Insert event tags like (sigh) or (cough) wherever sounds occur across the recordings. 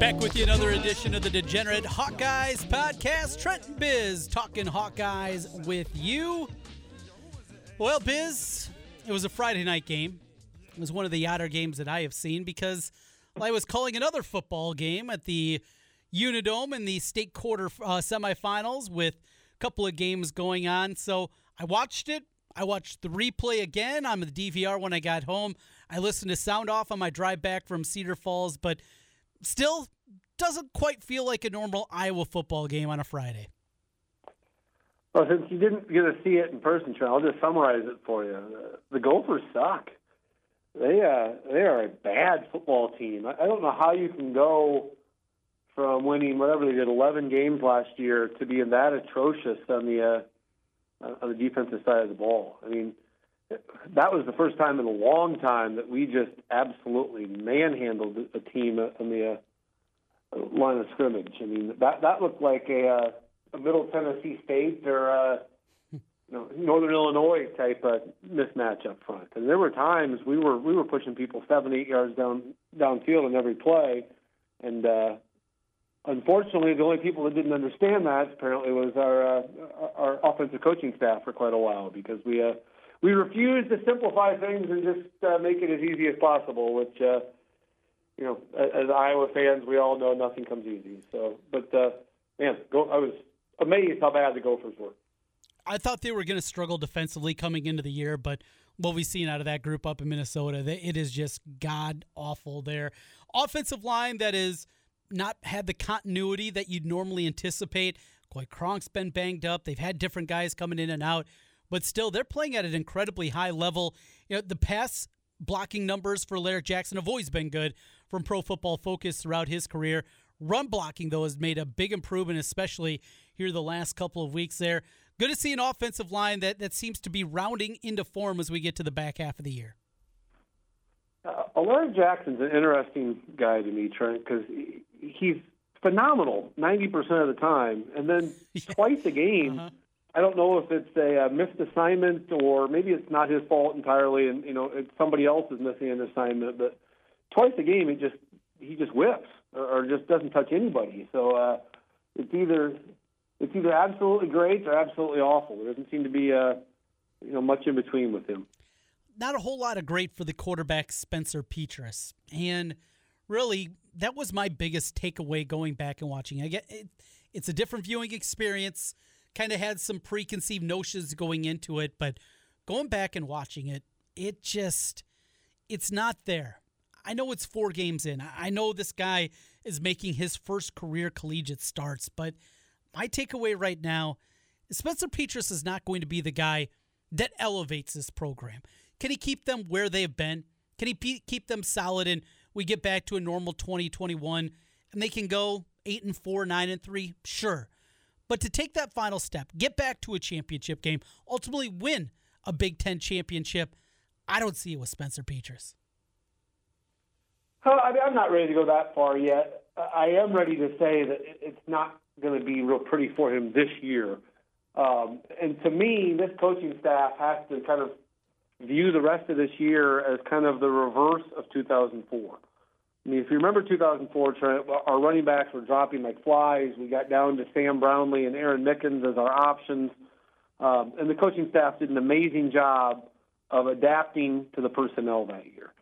Back with you another edition of the Degenerate Hawkeyes podcast. Trent and Biz talking Hawkeyes with you. Well, Biz, it was a Friday night game. It was one of the odder games that I have seen because I was calling another football game at the Unidome in the state quarter uh, semifinals with a couple of games going on. So I watched it. I watched the replay again on the DVR when I got home. I listened to sound off on my drive back from Cedar Falls, but still doesn't quite feel like a normal Iowa football game on a Friday. Well, since you didn't get to see it in person, Trent, I'll just summarize it for you. The Gophers suck. They uh, they are a bad football team. I don't know how you can go from winning whatever they did 11 games last year to being that atrocious on the uh, on the defensive side of the ball. I mean, that was the first time in a long time that we just absolutely manhandled a team on the uh, line of scrimmage. I mean, that that looked like a, uh, a Middle Tennessee State or uh, you know Northern Illinois type of mismatch up front. And there were times we were we were pushing people seven eight yards down downfield in every play, and uh, unfortunately, the only people that didn't understand that apparently was our uh, our offensive coaching staff for quite a while because we uh, we refused to simplify things and just uh, make it as easy as possible, which. Uh, you know, as Iowa fans, we all know nothing comes easy. So, but uh, man, go, I was amazed how bad the Gophers were. I thought they were going to struggle defensively coming into the year, but what we've seen out of that group up in Minnesota, it is just god awful there. Offensive line that is not had the continuity that you'd normally anticipate. Coy Cronk's been banged up. They've had different guys coming in and out, but still they're playing at an incredibly high level. You know, the pass blocking numbers for Alaric Jackson have always been good from Pro Football Focus throughout his career. Run blocking, though, has made a big improvement, especially here the last couple of weeks there. Good to see an offensive line that, that seems to be rounding into form as we get to the back half of the year. Uh, Jackson's an interesting guy to me, Trent, because he's phenomenal 90% of the time. And then (laughs) twice a game, uh-huh. I don't know if it's a, a missed assignment or maybe it's not his fault entirely, and you know it's somebody else is missing an assignment. But twice a game, he just he just whips or, or just doesn't touch anybody. So uh, it's either it's either absolutely great or absolutely awful. There doesn't seem to be uh, you know much in between with him. Not a whole lot of great for the quarterback Spencer Petras, and really that was my biggest takeaway going back and watching. I get it, it's a different viewing experience kind of had some preconceived notions going into it, but going back and watching it, it just it's not there. I know it's four games in. I know this guy is making his first career collegiate starts, but my takeaway right now Spencer Petras is not going to be the guy that elevates this program. Can he keep them where they've been? Can he keep them solid and we get back to a normal 2021 and they can go 8 and 4, 9 and 3? Sure. But to take that final step, get back to a championship game, ultimately win a Big Ten championship, I don't see it with Spencer Petras. Uh, I mean, I'm not ready to go that far yet. I am ready to say that it's not going to be real pretty for him this year. Um, and to me, this coaching staff has to kind of view the rest of this year as kind of the reverse of 2004. I mean, if you remember 2004, Trent, our running backs were dropping like flies. We got down to Sam Brownlee and Aaron Mickens as our options. Um, and the coaching staff did an amazing job of adapting to the personnel that year.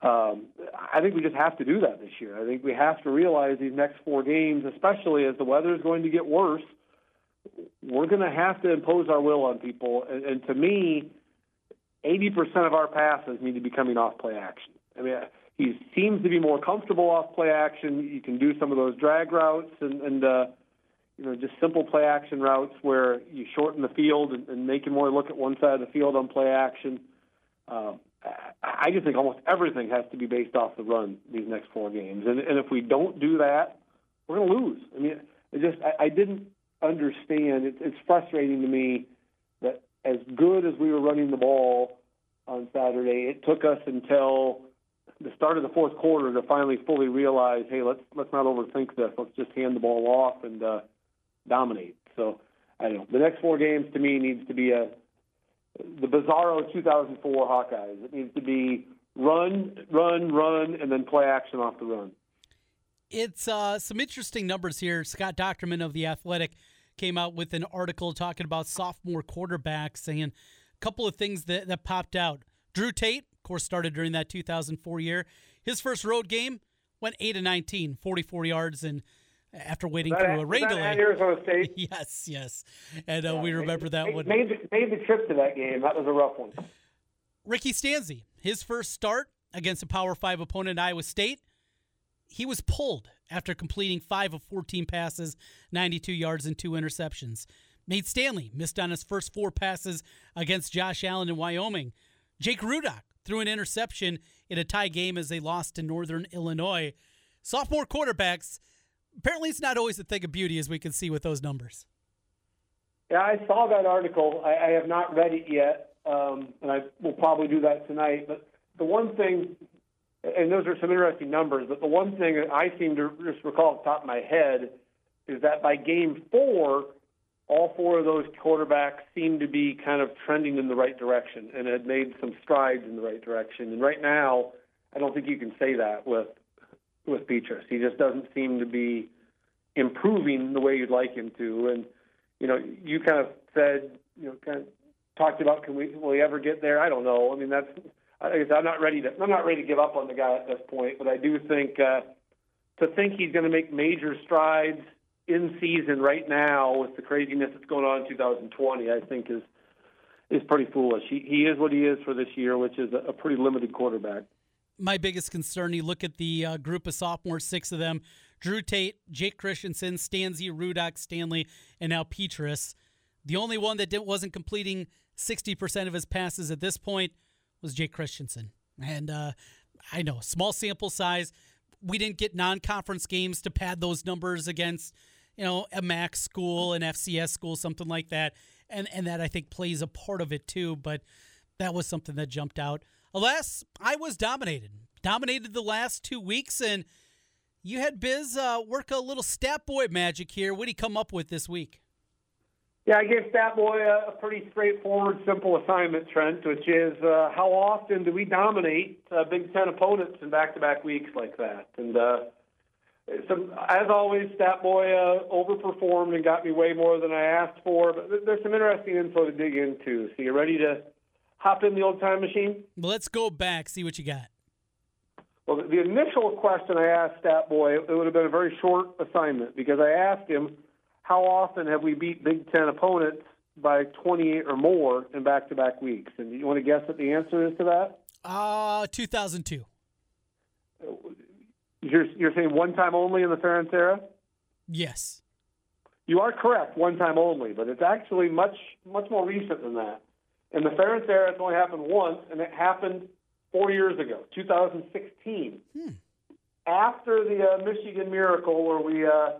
Um, I think we just have to do that this year. I think we have to realize these next four games, especially as the weather is going to get worse, we're going to have to impose our will on people. And, and to me, 80% of our passes need to be coming off play action. I mean, he seems to be more comfortable off play action. You can do some of those drag routes and, and uh, you know just simple play action routes where you shorten the field and, and make him more look at one side of the field on play action. Uh, I just think almost everything has to be based off the run these next four games, and, and if we don't do that, we're going to lose. I mean, it just I, I didn't understand. It, it's frustrating to me as good as we were running the ball on Saturday, it took us until the start of the fourth quarter to finally fully realize, hey, let's let's not overthink this. Let's just hand the ball off and uh, dominate. So I don't know. The next four games to me needs to be a the Bizarro 2004 Hawkeyes. It needs to be run, run, run, and then play action off the run. It's uh, some interesting numbers here. Scott Dochterman of The Athletic came out with an article talking about sophomore quarterbacks saying a couple of things that, that popped out. Drew Tate, of course, started during that 2004 year. His first road game went 8 to 19, 44 yards, and after waiting that, through a rain delay. Arizona State. (laughs) yes, yes. And uh, yeah, we remember made, that one. Made the, made the trip to that game. That was a rough one. Ricky Stanzi, his first start against a Power 5 opponent, Iowa State, he was pulled after completing 5 of 14 passes, 92 yards, and two interceptions. Nate Stanley missed on his first four passes against Josh Allen in Wyoming. Jake Rudock threw an interception in a tie game as they lost to Northern Illinois. Sophomore quarterbacks, apparently it's not always a thing of beauty, as we can see with those numbers. Yeah, I saw that article. I, I have not read it yet, um, and I will probably do that tonight. But the one thing, and those are some interesting numbers, but the one thing that I seem to just recall off the top of my head is that by game four, all four of those quarterbacks seemed to be kind of trending in the right direction and had made some strides in the right direction. And right now, I don't think you can say that with with Petras. He just doesn't seem to be improving the way you'd like him to. And you know, you kind of said, you know, kind of talked about can we will he ever get there? I don't know. I mean, that's I'm not ready to I'm not ready to give up on the guy at this point, but I do think uh, to think he's going to make major strides in season right now with the craziness that's going on in 2020, I think is is pretty foolish. He he is what he is for this year, which is a, a pretty limited quarterback. My biggest concern, you look at the uh, group of sophomores, six of them Drew Tate, Jake Christensen, Stanzi, Rudock, Stanley, and now Petras. The only one that didn't, wasn't completing 60% of his passes at this point was Jake Christensen. And uh, I know, small sample size. We didn't get non conference games to pad those numbers against, you know, a MAC school, an FCS school, something like that. And, and that I think plays a part of it too. But that was something that jumped out. Alas, I was dominated. Dominated the last two weeks, and you had Biz uh, work a little stat boy magic here. What did he come up with this week? Yeah, I gave Stat Boy a, a pretty straightforward, simple assignment, Trent, which is uh, how often do we dominate uh, Big Ten opponents in back-to-back weeks like that? And uh, some, as always, Stat Boy uh, overperformed and got me way more than I asked for. But there's some interesting info to dig into. So you ready to hop in the old time machine? Let's go back, see what you got. Well, the initial question I asked Stat Boy, it would have been a very short assignment because I asked him, how often have we beat Big Ten opponents by 28 or more in back-to-back weeks? And you want to guess what the answer is to that? Uh, 2002. You're, you're saying one time only in the Ferentz era? Yes. You are correct, one time only, but it's actually much much more recent than that. In the Ferentz era, it's only happened once, and it happened four years ago, 2016. Hmm. After the uh, Michigan Miracle, where we uh,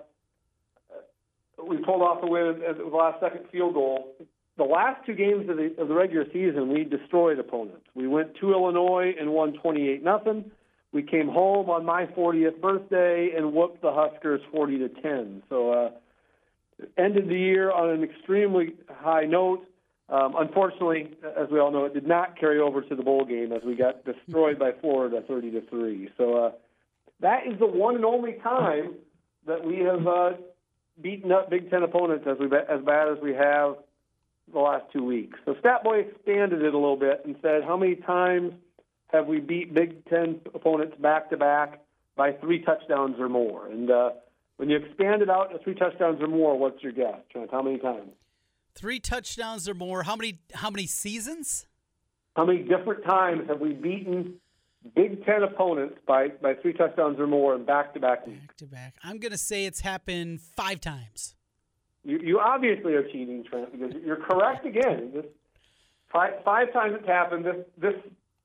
we pulled off the win at the last second field goal. The last two games of the, of the regular season, we destroyed opponents. We went to Illinois and won 28 nothing. We came home on my 40th birthday and whooped the Huskers 40 to 10. So uh, ended the year on an extremely high note. Um, unfortunately, as we all know, it did not carry over to the bowl game as we got destroyed by Florida 30 to three. So uh, that is the one and only time that we have uh, beaten up Big Ten opponents as we as bad as we have the last two weeks. So Statboy expanded it a little bit and said, how many times have we beat Big Ten opponents back to back by three touchdowns or more? And uh, when you expand it out to three touchdowns or more, what's your guess, Trent? How many times? Three touchdowns or more. How many? How many seasons? How many different times have we beaten Big Ten opponents by, by three touchdowns or more in back to back weeks? Back to back. I'm going to say it's happened five times. You, you obviously are cheating, Trent, because you're correct again. This, five, five times it's happened. This this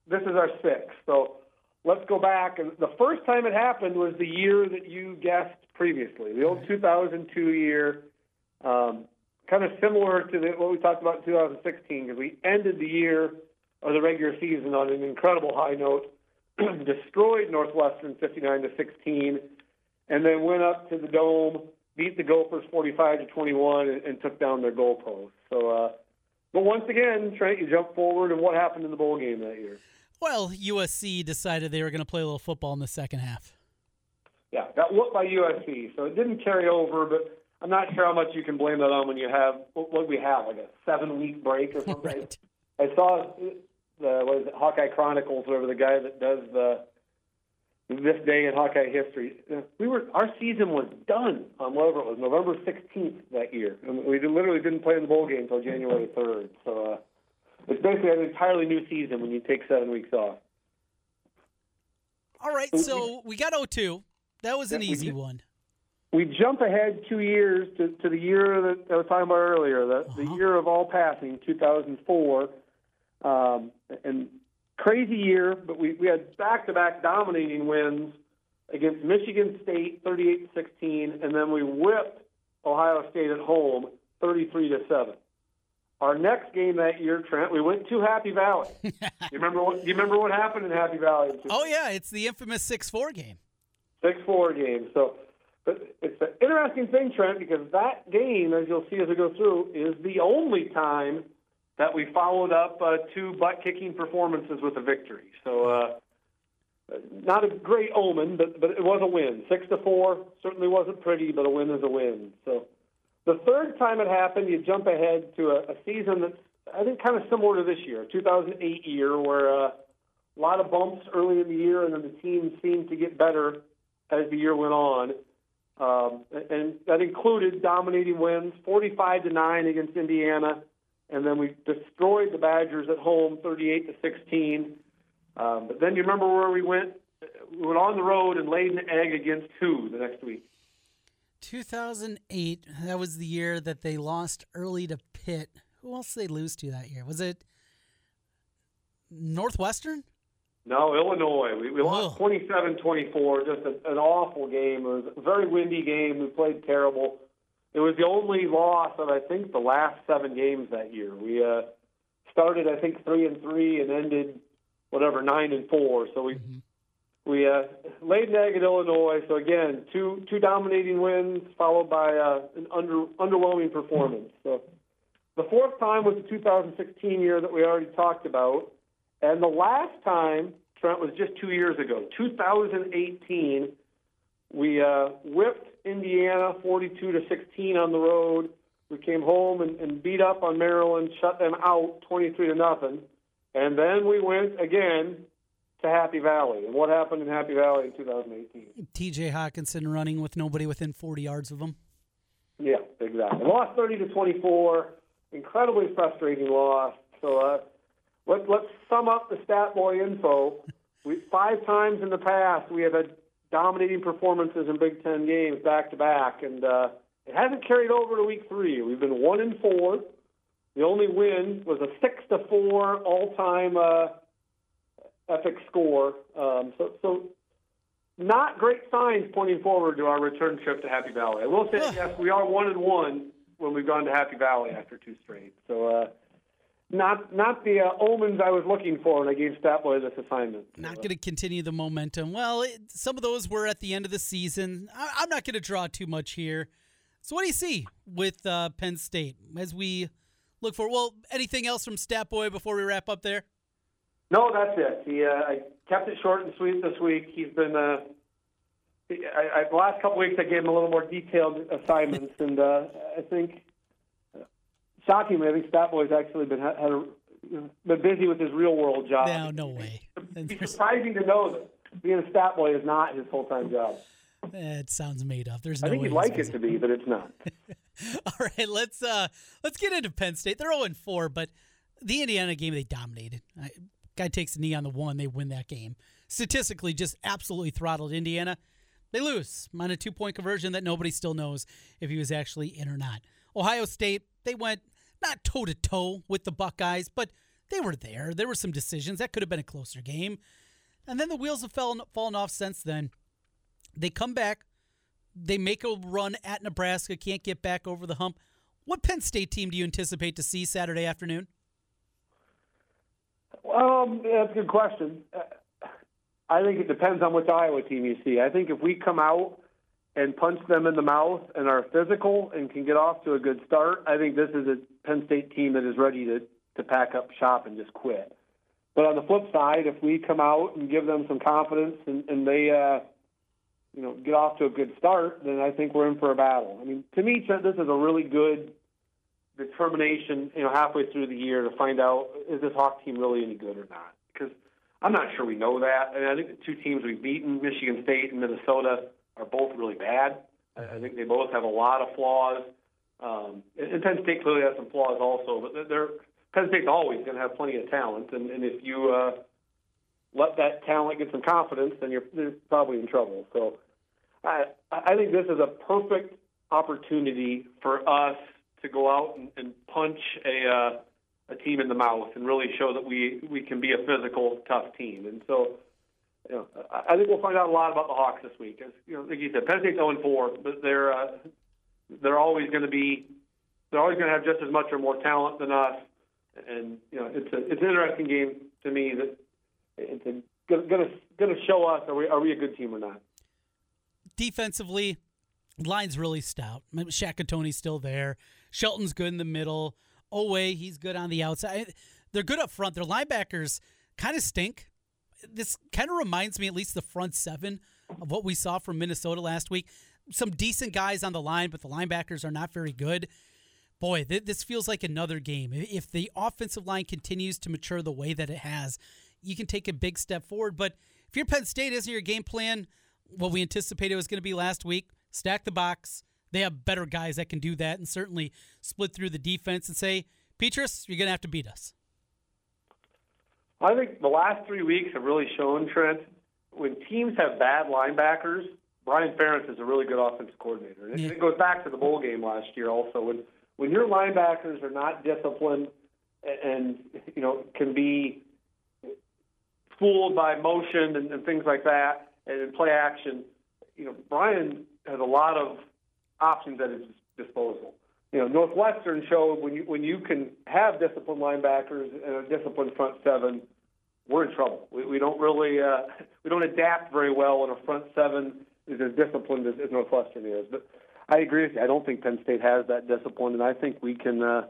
this is our sixth. So let's go back. And the first time it happened was the year that you guessed previously, the old 2002 year. Um, kind of similar to the, what we talked about in 2016, because we ended the year or the regular season on an incredible high note (clears throat) destroyed Northwestern 59 to 16, and then went up to the dome, beat the Gophers 45 to 21, and, and took down their goalpost. So, uh, but once again, Trent, you jump forward, and what happened in the bowl game that year? Well, USC decided they were going to play a little football in the second half. Yeah, got whooped by USC, so it didn't carry over, but. I'm not sure how much you can blame that on when you have what we have, like a seven week break or something. (laughs) Right. I saw the what is it, Hawkeye Chronicles, whatever the guy that does the this day in Hawkeye history. We were our season was done on whatever it was November 16th that year, and we literally didn't play in the bowl game until January 3rd. So uh, it's basically an entirely new season when you take seven weeks off. All right, so we got 0-2. That was an Yeah, easy did. one. We jump ahead two years to, to the year that I was talking about earlier, the, the Uh-huh. year of all passing, 2004. Um, and crazy year, but we, we had back to back dominating wins against Michigan State, 38 16, and then we whipped Ohio State at home, 33 to 7. Our next game that year, Trent, we went to Happy Valley. (laughs) you remember what? Do you remember what happened in Happy Valley? Oh yeah, it's the infamous 6-4 game. six four game. So, but it's an interesting thing, Trent, because that game, as you'll see as we go through, is the only time that we followed up uh, two butt kicking performances with a victory. So, uh, not a great omen, but but it was a win. Six to four certainly wasn't pretty, but a win is a win. So, the third time it happened, you jump ahead to a, a season that's I think kind of similar to this year, 2008 year, where. Uh, a lot of bumps early in the year, and then the team seemed to get better as the year went on. Um, and that included dominating wins, 45 to nine against Indiana, and then we destroyed the Badgers at home, 38 to 16. Um, but then you remember where we went? We went on the road and laid an egg against who the next week? 2008. That was the year that they lost early to Pitt. Who else did they lose to that year? Was it Northwestern? No, Illinois. We, we lost Oh. 27-24, just a, an awful game. It was a very windy game. We played terrible. It was the only loss of I think the last seven games that year. We uh, started I think three and three and ended whatever nine and four. So we we uh, laid an egg at Illinois. So again, two two dominating wins followed by uh, an under underwhelming performance. So the fourth time was the 2016 year that we already talked about. And the last time, Trent, was just two years ago, 2018. We uh, whipped Indiana 42 to 16 on the road. We came home and, and beat up on Maryland, shut them out 23 to nothing. And then we went again to Happy Valley. And what happened in Happy Valley in 2018? TJ Hockenson running with nobody within 40 yards of him. Yeah, exactly. Lost 30 to 24. Incredibly frustrating loss. So uh, let, let's sum up the stat boy info. We, five times in the past, we have had dominating performances in Big Ten games back to back, and uh, it hasn't carried over to week three. We've been one and four. The only win was a six to four all-time uh, epic score. Um, so, so not great signs pointing forward to our return trip to Happy Valley. I will say, yes, we are one and one when we've gone to Happy Valley after two straight. So, uh, not not the uh, omens I was looking for when I gave Statboy this assignment. Not going to continue the momentum. Well, it, some of those were at the end of the season. I, I'm not going to draw too much here. So, what do you see with uh, Penn State as we look for? Well, anything else from Stat Boy before we wrap up there? No, that's it. He, uh, I kept it short and sweet this week. He's been. Uh, I, I, the last couple weeks, I gave him a little more detailed assignments, and uh, I think, shockingly, I think Statboy's actually been had a, been busy with his real world job. No, no way. It's surprising to know that being a stat boy is not his full time job. It sounds made up. There's I think way. he'd like busy. it to be, but it's not. (laughs) All right, let's uh let's get into Penn State. They're 0 4, but the Indiana game they dominated. I, guy takes a knee on the one, they win that game. Statistically, just absolutely throttled Indiana. They lose on a two point conversion that nobody still knows if he was actually in or not. Ohio State, they went not toe to toe with the Buckeyes, but they were there. There were some decisions that could have been a closer game, and then the wheels have fallen fallen off since then. They come back, they make a run at Nebraska, can't get back over the hump. What Penn State team do you anticipate to see Saturday afternoon? Um, that's a good question. Uh, I think it depends on which Iowa team you see. I think if we come out and punch them in the mouth and are physical and can get off to a good start, I think this is a Penn State team that is ready to, to pack up shop and just quit. But on the flip side, if we come out and give them some confidence and, and they, uh, you know, get off to a good start, then I think we're in for a battle. I mean, to me, this is a really good determination, you know, halfway through the year to find out is this Hawk team really any good or not? Because I'm not sure we know that. I, mean, I think the two teams we've beaten, Michigan State and Minnesota, are both really bad. I, think they both have a lot of flaws. Um, and Penn State clearly has some flaws also, but they're Penn State's always going to have plenty of talent, and, and if you uh, let that talent get some confidence, then you're, you're probably in trouble. So I, I think this is a perfect opportunity for us to go out and, and punch a uh, a team in the mouth and really show that we we can be a physical, tough team. And so, you know, I think we'll find out a lot about the Hawks this week. As you know, like you said, Penn State's 0 4, but they're uh, they're always going to be they're always going to have just as much or more talent than us. And you know, it's a it's an interesting game to me that it's gonna gonna show us are we are we a good team or not. Defensively, line's really stout. Shaka Toney's still there. Shelton's good in the middle. Oweh, he's good on the outside. They're good up front. Their linebackers kind of stink. This kind of reminds me, at least the front seven, of what we saw from Minnesota last week. Some decent guys on the line, but the linebackers are not very good. Boy, th- this feels like another game. If the offensive line continues to mature the way that it has, you can take a big step forward. But if your Penn State isn't your game plan, what we anticipated was going to be last week, stack the box, they have better guys that can do that and certainly split through the defense and say, Petras, you're going to have to beat us. I think the last three weeks have really shown, Trent, when teams have bad linebackers, Brian Ferentz is a really good offensive coordinator. And yeah. it goes back to the bowl game last year also. When when your linebackers are not disciplined and, you know, can be fooled by motion and, and things like that and play action, you know, Brian has a lot of options at his disposal. You know, Northwestern showed when you when you can have disciplined linebackers and a disciplined front seven, we're in trouble. We, we don't really uh, (laughs) we don't adapt very well when a front seven is as disciplined as, as Northwestern is. But I agree with you. I don't think Penn State has that discipline, and I think we can uh,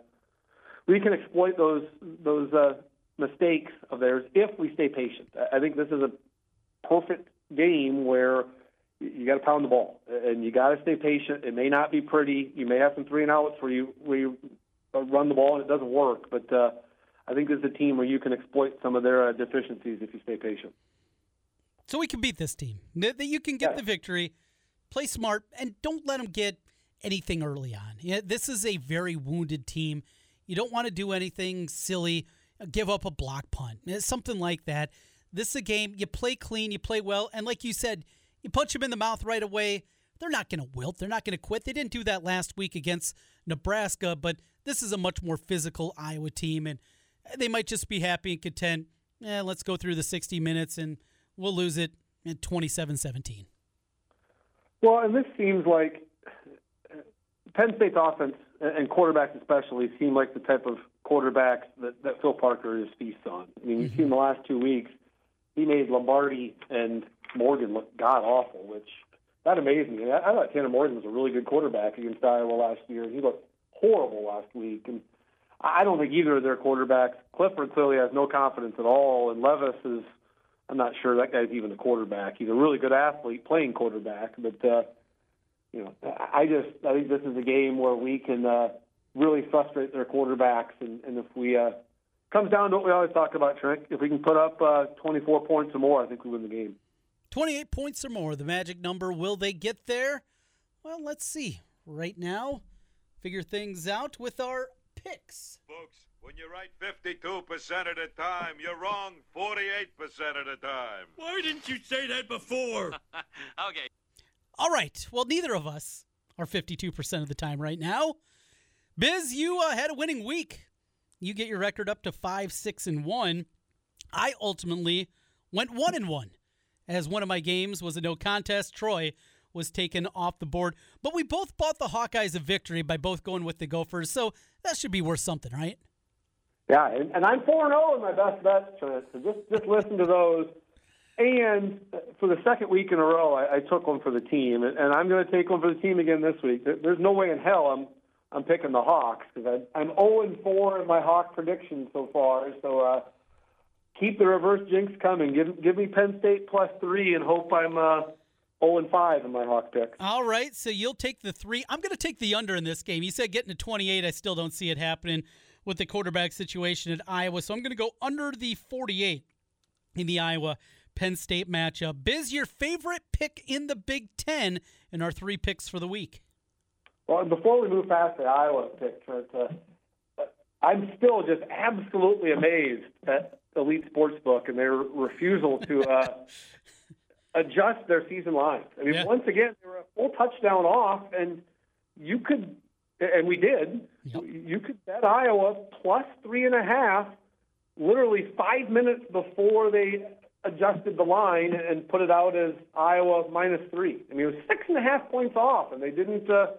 we can exploit those those uh, mistakes of theirs if we stay patient. I think this is a perfect game where you got to pound the ball and you got to stay patient. It may not be pretty. You may have some three and outs where you where you run the ball and it doesn't work. But uh, I think this is a team where you can exploit some of their uh, deficiencies if you stay patient. So we can beat this team. That you can get yeah. the victory. Play smart and don't let them get anything early on. Yeah, this is a very wounded team. You don't want to do anything silly. Give up a block punt, something like that. This is a game you play clean, you play well, and like you said you punch them in the mouth right away. They're not going to wilt. They're not going to quit. They didn't do that last week against Nebraska, but this is a much more physical Iowa team, and they might just be happy and content. Yeah, let's go through the 60 minutes and we'll lose it at 27 17. Well, and this seems like Penn State's offense and quarterbacks especially seem like the type of quarterbacks that, that Phil Parker is feast on. I mean, you've mm-hmm. seen the last two weeks, he made Lombardi and Morgan look god awful, which that amazed me. I, I thought Tanner Morgan was a really good quarterback against Iowa last year. and He looked horrible last week, and I don't think either of their quarterbacks. Clifford clearly has no confidence at all, and Levis is. I'm not sure that guy's even a quarterback. He's a really good athlete playing quarterback, but uh, you know, I just I think this is a game where we can uh, really frustrate their quarterbacks, and, and if we uh, comes down to what we always talk about, Trent, if we can put up uh, 24 points or more, I think we win the game. 28 points or more, the magic number. Will they get there? Well, let's see. Right now, figure things out with our picks. Folks, when you're right 52% of the time, you're wrong 48% of the time. Why didn't you say that before? (laughs) okay. All right. Well, neither of us are 52% of the time right now. Biz, you uh, had a winning week. You get your record up to 5, 6, and 1. I ultimately went 1 and 1 as one of my games was a no contest. Troy was taken off the board, but we both bought the Hawkeyes a victory by both going with the Gophers, so that should be worth something, right? Yeah, and, and I'm four and zero oh in my best bets, Trent. So just just listen to those. And for the second week in a row, I, I took one for the team, and, I'm going to take one for the team again this week. There- There's no way in hell I'm I'm picking the Hawks because I'm 0 and 4 in my Hawk prediction so far. So uh, keep the reverse jinx coming. Give give me Penn State plus three, and hope I'm uh, 0 and 5 in my Hawk picks. All right, so you'll take the three. I'm going to take the under in this game. You said getting to 28. I still don't see it happening with the quarterback situation at Iowa. So I'm going to go under the 48 in the Iowa Penn State matchup. Biz, your favorite pick in the Big Ten in our three picks for the week. Well, and before we move past the Iowa pick, Trent, uh, I'm still just absolutely amazed at Elite Sportsbook and their refusal to uh, (laughs) adjust their season lines. I mean, Yeah. once again, they were a full touchdown off, and you could, and we did, Yep. you could bet Iowa plus three and a half literally five minutes before they adjusted the line and put it out as Iowa minus three. I mean, it was six and a half points off, and they didn't uh,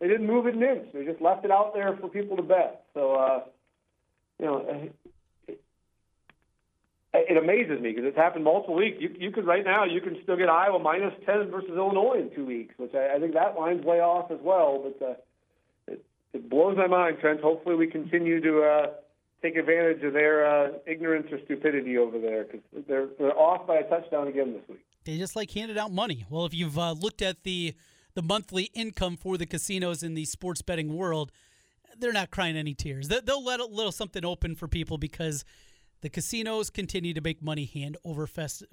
they didn't move it an inch. They just left it out there for people to bet. So, uh, you know, it amazes me because it's happened multiple weeks. You, you could right now you can still get Iowa minus ten versus Illinois in two weeks, which I, I think that line's way off as well. But uh, it, it blows my mind, Trent. Hopefully, we continue to. Uh, take advantage of their uh, ignorance or stupidity over there because they're they're off by a touchdown again this week. They just like handed out money. Well, if you've uh, looked at the the monthly income for the casinos in the sports betting world, they're not crying any tears. They- They'll let a little something open for people because the casinos continue to make money hand over fist,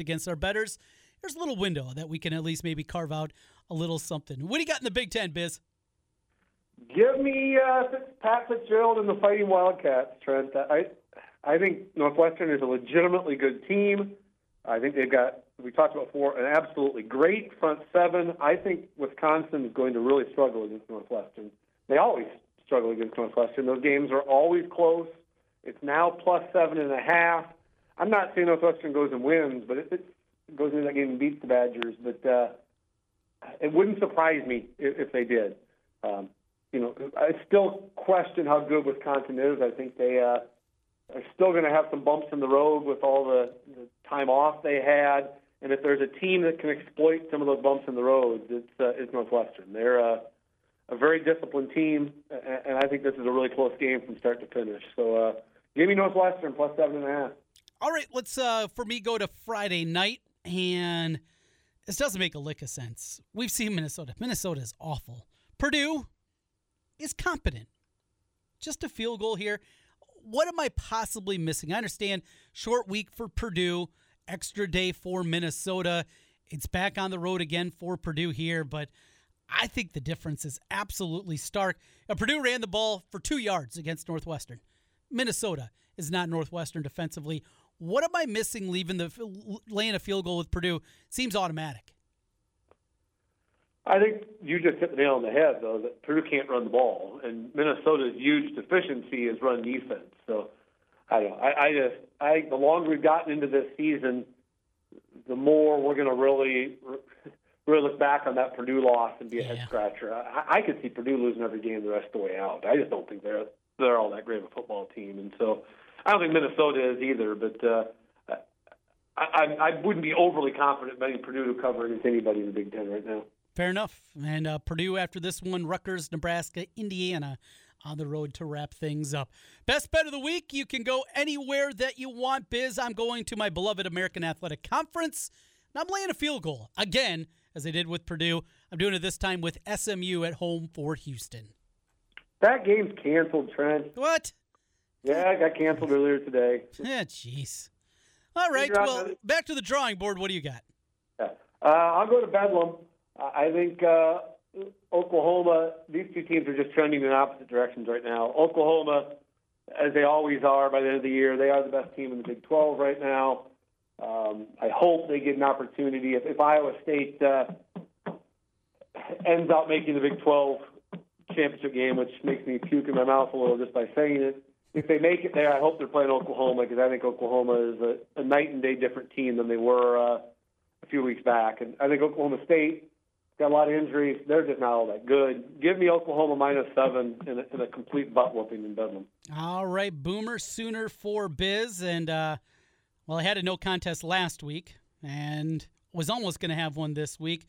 against our betters. There's a little window that we can at least maybe carve out a little something. What do you got in the Big Ten, Biz? Give me uh, Pat Fitzgerald and the Fighting Wildcats, Trent. I I think Northwestern is a legitimately good team. I think they've got we talked about before an absolutely great front seven. I think Wisconsin is going to really struggle against Northwestern. They always struggle against Northwestern. Those games are always close. It's now plus seven and a half. I'm not saying Northwestern goes and wins, but if it goes into that game and beats the Badgers, but uh, it wouldn't surprise me if, if they did. Um, you know, I still question how good Wisconsin is. I think they uh, are still going to have some bumps in the road with all the, the time off they had. And if there's a team that can exploit some of those bumps in the road, it's, uh, it's Northwestern. They're uh, a very disciplined team, and I think this is a really close game from start to finish. So uh, give me Northwestern plus seven and a half. All right, let's uh for me go to Friday night and this doesn't make a lick of sense. We've seen Minnesota. Minnesota is awful. Purdue is competent. Just a field goal here. What am I possibly missing? I understand short week for Purdue, extra day for Minnesota. It's back on the road again for Purdue here, but I think the difference is absolutely stark. Now, Purdue ran the ball for two yards against Northwestern. Minnesota is not Northwestern defensively. What am I missing leaving the laying a field goal with Purdue? Seems automatic. I think you just hit the nail on the head, though, that Purdue can't run the ball, and Minnesota's huge deficiency is run defense. So, I don't know. I, I just, I think the longer we've gotten into this season, the more we're going to really, really look back on that Purdue loss and be a head scratcher. I, I could see Purdue losing every game the rest of the way out. I just don't think they're they're all that great of a football team, and so I don't think Minnesota is either. But uh, I, I, I wouldn't be overly confident betting Purdue to cover against anybody in the Big Ten right now. Fair enough. And uh, Purdue after this one, Rutgers, Nebraska, Indiana on the road to wrap things up. Best bet of the week. You can go anywhere that you want, Biz. I'm going to my beloved American Athletic Conference, and I'm laying a field goal again, as I did with Purdue. I'm doing it this time with SMU at home for Houston. That game's canceled, Trent. What? Yeah, it got canceled earlier today. Yeah, jeez. All right. Well, back to the drawing board. What do you got? Yeah. Uh, I'll go to Bedlam. I I think uh, Oklahoma. These two teams are just trending in opposite directions right now. Oklahoma, as they always are by the end of the year, they are the best team in the Big 12 right now. Um, I hope they get an opportunity. If, if Iowa State uh, ends up making the Big 12 championship game, which makes me puke in my mouth a little just by saying it. If they make it there, I hope they're playing Oklahoma because I think Oklahoma is a, a night and day different team than they were uh, a few weeks back. And I think Oklahoma State got a lot of injuries. They're just not all that good. Give me Oklahoma minus seven and a, and a complete butt whooping in Bedlam. All right, Boomer Sooner for Biz. And, uh, well, I had a no contest last week. and was almost going to have one this week.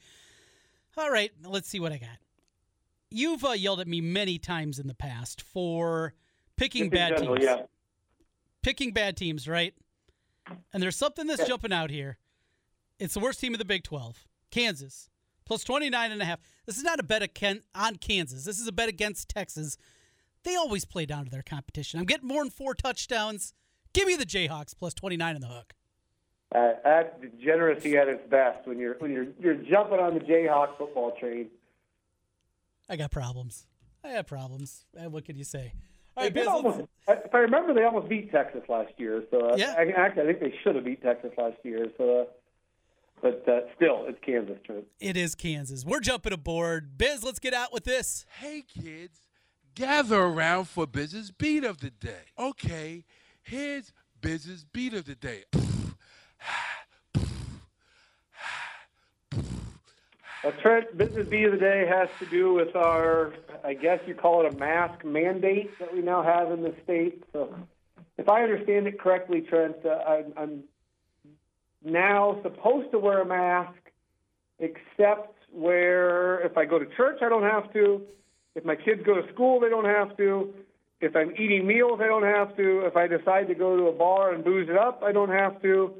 All right, let's see what I got. You've uh, yelled at me many times in the past for picking bad general, teams. yeah. Picking bad teams, right? And there's something that's Yeah. jumping out here. It's the worst team of the Big 12, Kansas, plus 29 and a half. This is not a bet on Kansas. This is a bet against Texas. They always play down to their competition. I'm getting more than four touchdowns. Give me the Jayhawks plus 29 in the hook. Uh, that's degeneracy at its best when you're when you're you're jumping on the Jayhawk football train. I got problems. I have problems. What can you say? All They right, did Biz, let's- almost, if I remember, they almost beat Texas last year. So uh, Yeah. I, actually, I think they should have beat Texas last year. So, uh, but uh, still, it's Kansas. Trent. it is Kansas. We're jumping aboard. Biz, let's get out with this. Hey kids, gather around for Biz's beat of the day. Okay, here's Biz's beat of the day. Well, Trent, business B of the day has to do with our, I guess you call it a mask mandate that we now have in the state. So, if I understand it correctly, Trent, uh, I'm, I'm now supposed to wear a mask, except where if I go to church, I don't have to. If my kids go to school, they don't have to. If I'm eating meals, I don't have to. If I decide to go to a bar and booze it up, I don't have to.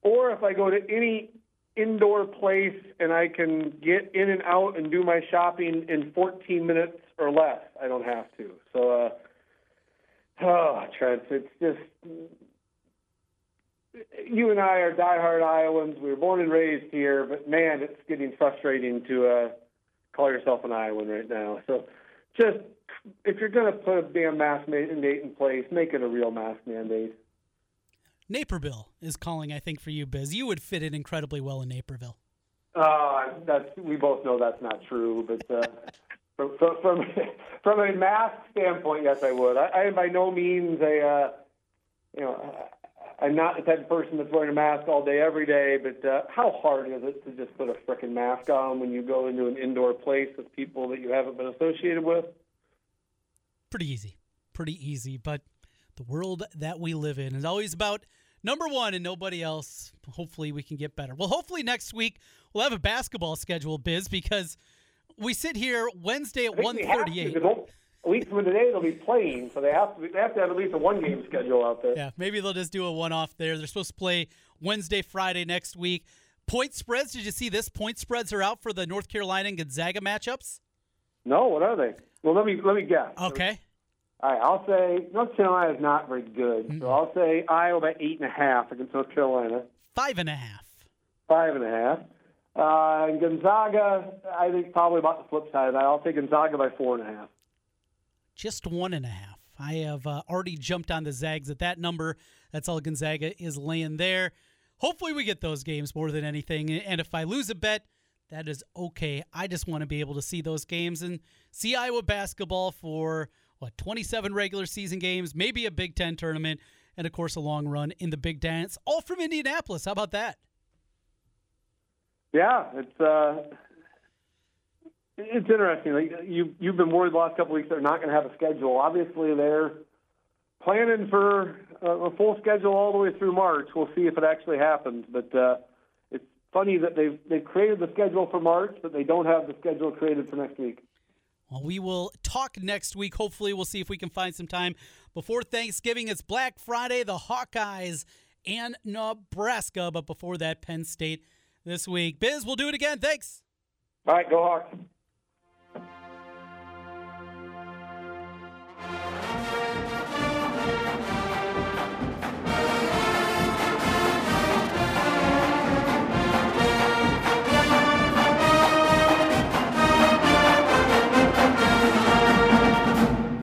Or if I go to any indoor place and I can get in and out and do my shopping in 14 minutes or less, I don't have to. So, uh, oh, Trent, it's just you and I are diehard Iowans. We were born and raised here, but man, it's getting frustrating to uh, call yourself an Iowan right now. So, just if you're going to put a damn mask mandate in place, make it a real mask mandate. Naperville is calling, I think, for you, Biz. You would fit in incredibly well in Naperville. Uh, that's we both know that's not true, but uh, (laughs) from, from from from a mask standpoint, yes, I would. I, I am by no means a uh, you know I'm not the type of person that's wearing a mask all day every day. But uh, how hard is it to just put a frickin' mask on when you go into an indoor place with people that you haven't been associated with? Pretty easy. Pretty easy. But the world that we live in is always about number one and nobody else. Hopefully, we can get better. Well, hopefully, next week we'll have a basketball schedule, Biz, because we sit here Wednesday at one they have to, thirty-eight. 'cause they'll- A week from today, they'll be playing, so they have to Be, they have to have at least a one game schedule out there. Yeah, maybe they'll just do a one-off there. They're supposed to play Wednesday, Friday next week. Point spreads. Did you see this? Point spreads are out for the North Carolina and Gonzaga matchups. No, what are they? Well, let me let me guess. Okay. All right, I'll say North Carolina is not very good, so I'll say Iowa by eight and a half against North Carolina, Five and a half. five and a half. Uh, and Gonzaga, I think probably about the flip side of that. I'll take Gonzaga by four and a half. Just one and a half. I have uh, already jumped on the Zags at that number. That's all Gonzaga is laying there. Hopefully, we get those games more than anything. And if I lose a bet, that is okay. I just want to be able to see those games and see Iowa basketball for what 27 regular season games, maybe a Big Ten tournament, and of course a long run in the Big Dance, all from Indianapolis. How about that? Yeah, it's uh, it's interesting. You you've been worried the last couple weeks they're not going to have a schedule. Obviously, they're planning for a, a full schedule all the way through March. We'll see if it actually happens. But uh, it's funny that they've they've created the schedule for March, but they don't have the schedule created for next week. Well, we will talk next week. Hopefully, we'll see if we can find some time before Thanksgiving. It's Black Friday, the Hawkeyes and Nebraska. But before that, Penn State this week. Biz, we'll do it again. Thanks. All right, go Hawks.